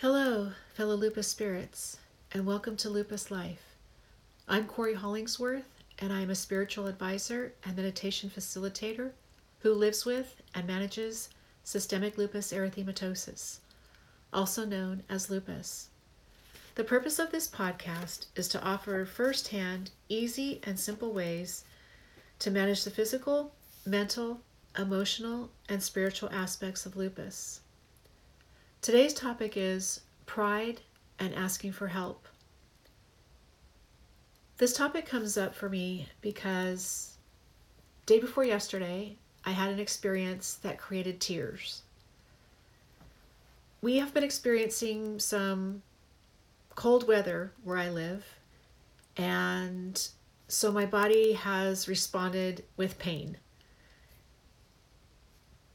Hello, fellow lupus spirits, and welcome to Lupus Life. I'm Cory Hollingsworth, and I am a spiritual advisor and meditation facilitator who lives with and manages systemic lupus erythematosus, also known as lupus. The purpose of this podcast is to offer firsthand, easy, and simple ways to manage the physical, mental, emotional, and spiritual aspects of lupus. Today's topic is pride and asking for help. This topic comes up for me because day before yesterday, I had an experience that created tears. We have been experiencing some cold weather where I live, and so my body has responded with pain.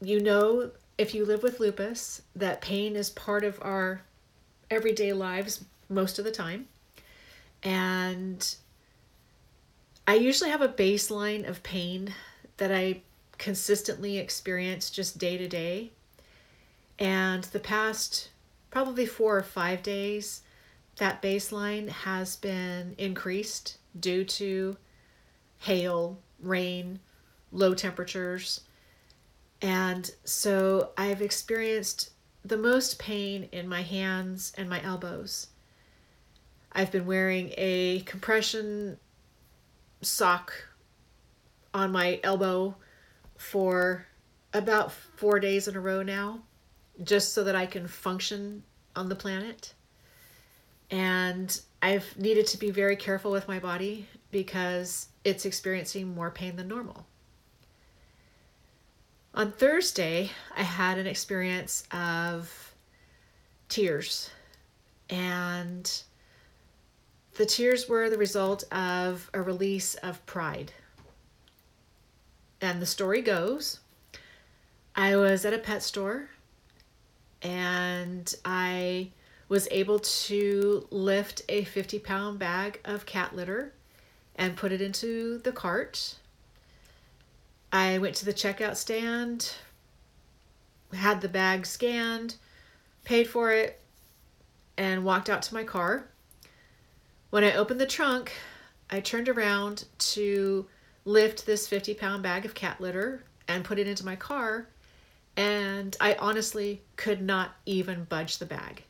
You know, if you live with lupus, that pain is part of our everyday lives most of the time. And I usually have a baseline of pain that I consistently experience just day to day. And the past probably four or five days, that baseline has been increased due to hail, rain, low temperatures. And so I've experienced the most pain in my hands and my elbows. I've been wearing a compression sock on my elbow for about four days in a row now, just so that I can function on the planet. And I've needed to be very careful with my body because it's experiencing more pain than normal. On Thursday, I had an experience of tears, and the tears were the result of a release of pride. And the story goes I was at a pet store and I was able to lift a 50 pound bag of cat litter and put it into the cart I went to the checkout stand, had the bag scanned, paid for it, and walked out to my car. When I opened the trunk, I turned around to lift this 50 pound bag of cat litter and put it into my car, and I honestly could not even budge the bag.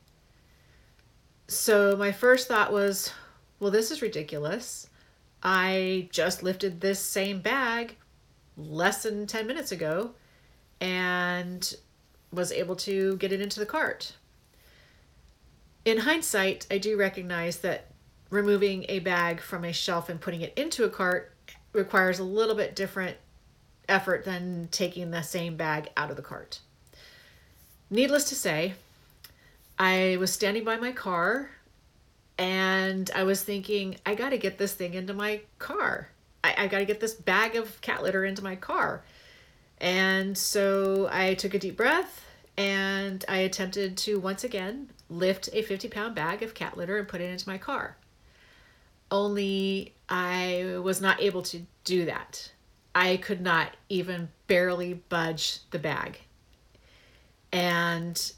So my first thought was, well, this is ridiculous. I just lifted this same bag less than 10 minutes ago and was able to get it into the cart. In hindsight, I do recognize that removing a bag from a shelf and putting it into a cart requires a little bit different effort than taking the same bag out of the cart. Needless to say, I was standing by my car and I was thinking, I got to get this thing into my car. I, I got to get this bag of cat litter into my car. And so I took a deep breath and I attempted to once again lift a 50 pound bag of cat litter and put it into my car. Only I was not able to do that. I could not even barely budge the bag. And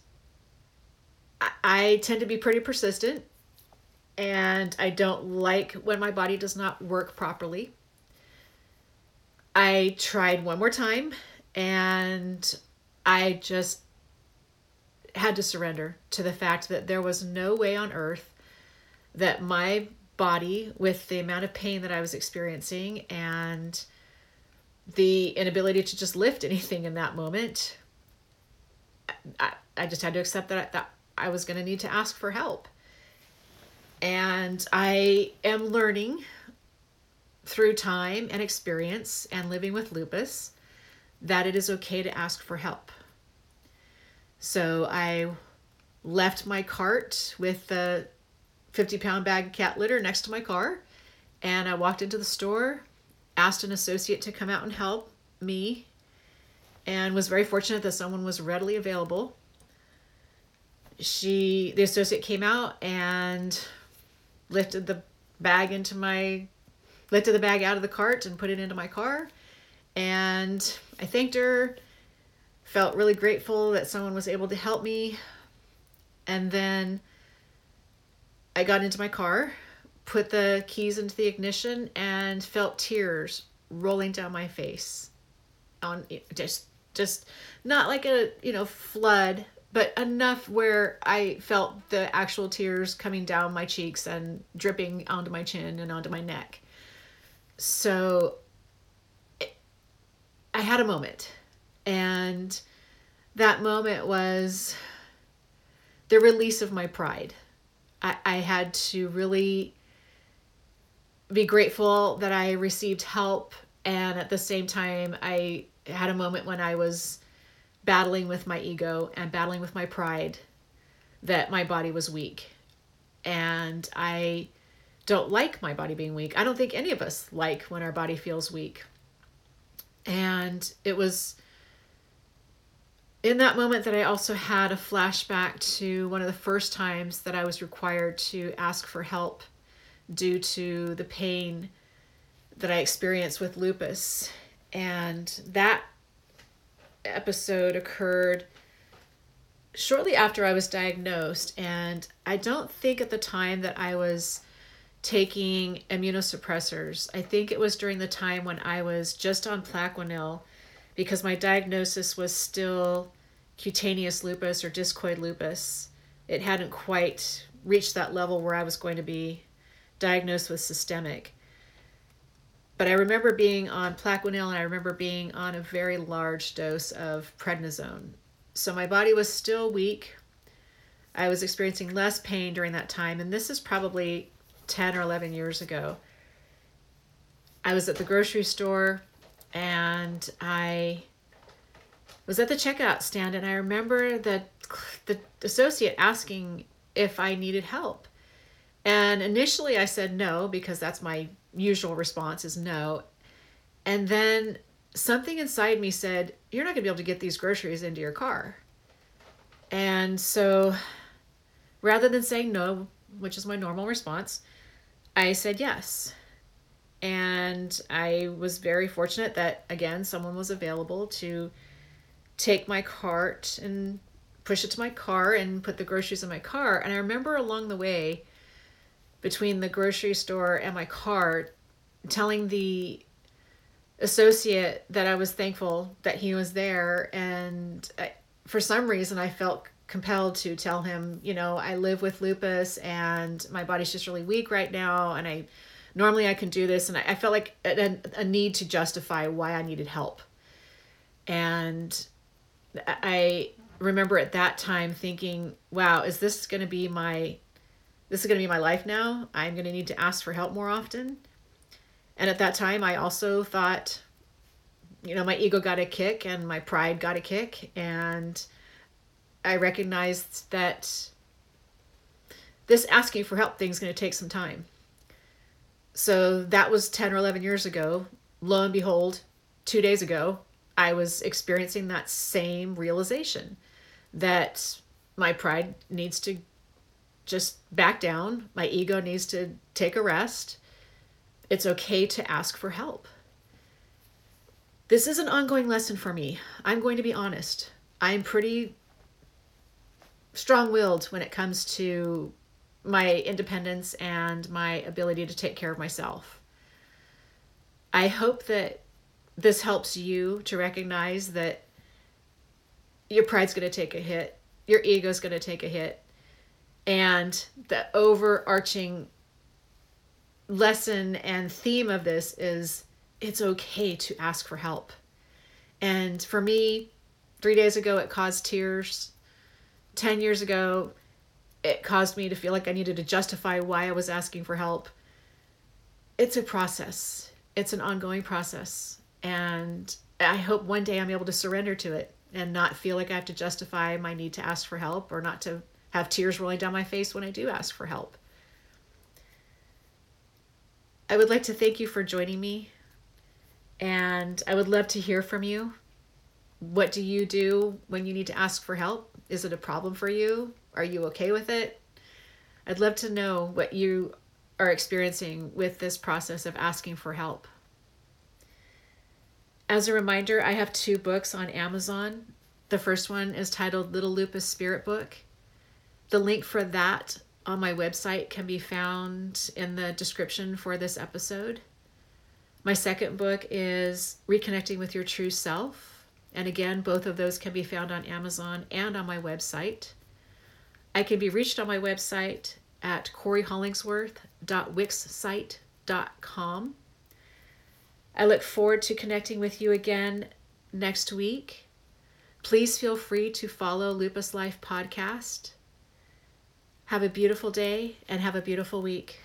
I, I tend to be pretty persistent and I don't like when my body does not work properly. I tried one more time and I just had to surrender to the fact that there was no way on earth that my body, with the amount of pain that I was experiencing and the inability to just lift anything in that moment, I, I just had to accept that that I was going to need to ask for help. And I am learning through time and experience and living with lupus that it is okay to ask for help. So I left my cart with the 50 pound bag of cat litter next to my car and I walked into the store, asked an associate to come out and help me, and was very fortunate that someone was readily available. She, the associate came out and lifted the bag into my lifted the bag out of the cart and put it into my car. And I thanked her, felt really grateful that someone was able to help me. And then I got into my car, put the keys into the ignition, and felt tears rolling down my face. On just, just not like a you know flood, but enough where I felt the actual tears coming down my cheeks and dripping onto my chin and onto my neck. So I had a moment, and that moment was the release of my pride. I, I had to really be grateful that I received help, and at the same time, I had a moment when I was battling with my ego and battling with my pride that my body was weak. And I don't like my body being weak. I don't think any of us like when our body feels weak. And it was in that moment that I also had a flashback to one of the first times that I was required to ask for help due to the pain that I experienced with lupus. And that episode occurred shortly after I was diagnosed. And I don't think at the time that I was taking immunosuppressors. I think it was during the time when I was just on Plaquenil because my diagnosis was still cutaneous lupus or discoid lupus. It hadn't quite reached that level where I was going to be diagnosed with systemic. But I remember being on Plaquenil and I remember being on a very large dose of prednisone. So my body was still weak. I was experiencing less pain during that time, and this is probably 10 or 11 years ago. I was at the grocery store and I was at the checkout stand and I remember the the associate asking if I needed help. And initially I said no because that's my usual response is no. And then something inside me said, You're not going to be able to get these groceries into your car. And so rather than saying no, which is my normal response, I said yes. And I was very fortunate that, again, someone was available to take my cart and push it to my car and put the groceries in my car. And I remember along the way, between the grocery store and my car, telling the associate that I was thankful that he was there. And I, for some reason, I felt compelled to tell him, you know, I live with lupus and my body's just really weak right now. And I normally I can do this. And I, I felt like a, a need to justify why I needed help. And I remember at that time thinking, wow, is this going to be my this is going to be my life now? I'm going to need to ask for help more often. And at that time, I also thought, you know, my ego got a kick and my pride got a kick. And I recognized that this asking for help thing is going to take some time. So that was 10 or 11 years ago. Lo and behold, two days ago, I was experiencing that same realization that my pride needs to just back down, my ego needs to take a rest. It's okay to ask for help. This is an ongoing lesson for me. I'm going to be honest. I'm pretty strong willed when it comes to my independence and my ability to take care of myself. I hope that this helps you to recognize that your pride's going to take a hit, your ego's going to take a hit, and the overarching lesson and theme of this is it's okay to ask for help. And for me, three days ago, it caused tears. 10 years ago, it caused me to feel like I needed to justify why I was asking for help. It's a process, it's an ongoing process. And I hope one day I'm able to surrender to it and not feel like I have to justify my need to ask for help or not to have tears rolling down my face when I do ask for help. I would like to thank you for joining me, and I would love to hear from you. What do you do when you need to ask for help? Is it a problem for you? Are you okay with it? I'd love to know what you are experiencing with this process of asking for help. As a reminder, I have two books on Amazon. The first one is titled Little Lupus Spirit Book, The link for that on my website can be found in the description for this episode. My second book is Reconnecting with Your True Self. And again, both of those can be found on Amazon and on my website. I can be reached on my website at coryhollingsworth.wixsite.com. I look forward to connecting with you again next week. Please feel free to follow Lupus Life Podcast. Have a beautiful day and have a beautiful week.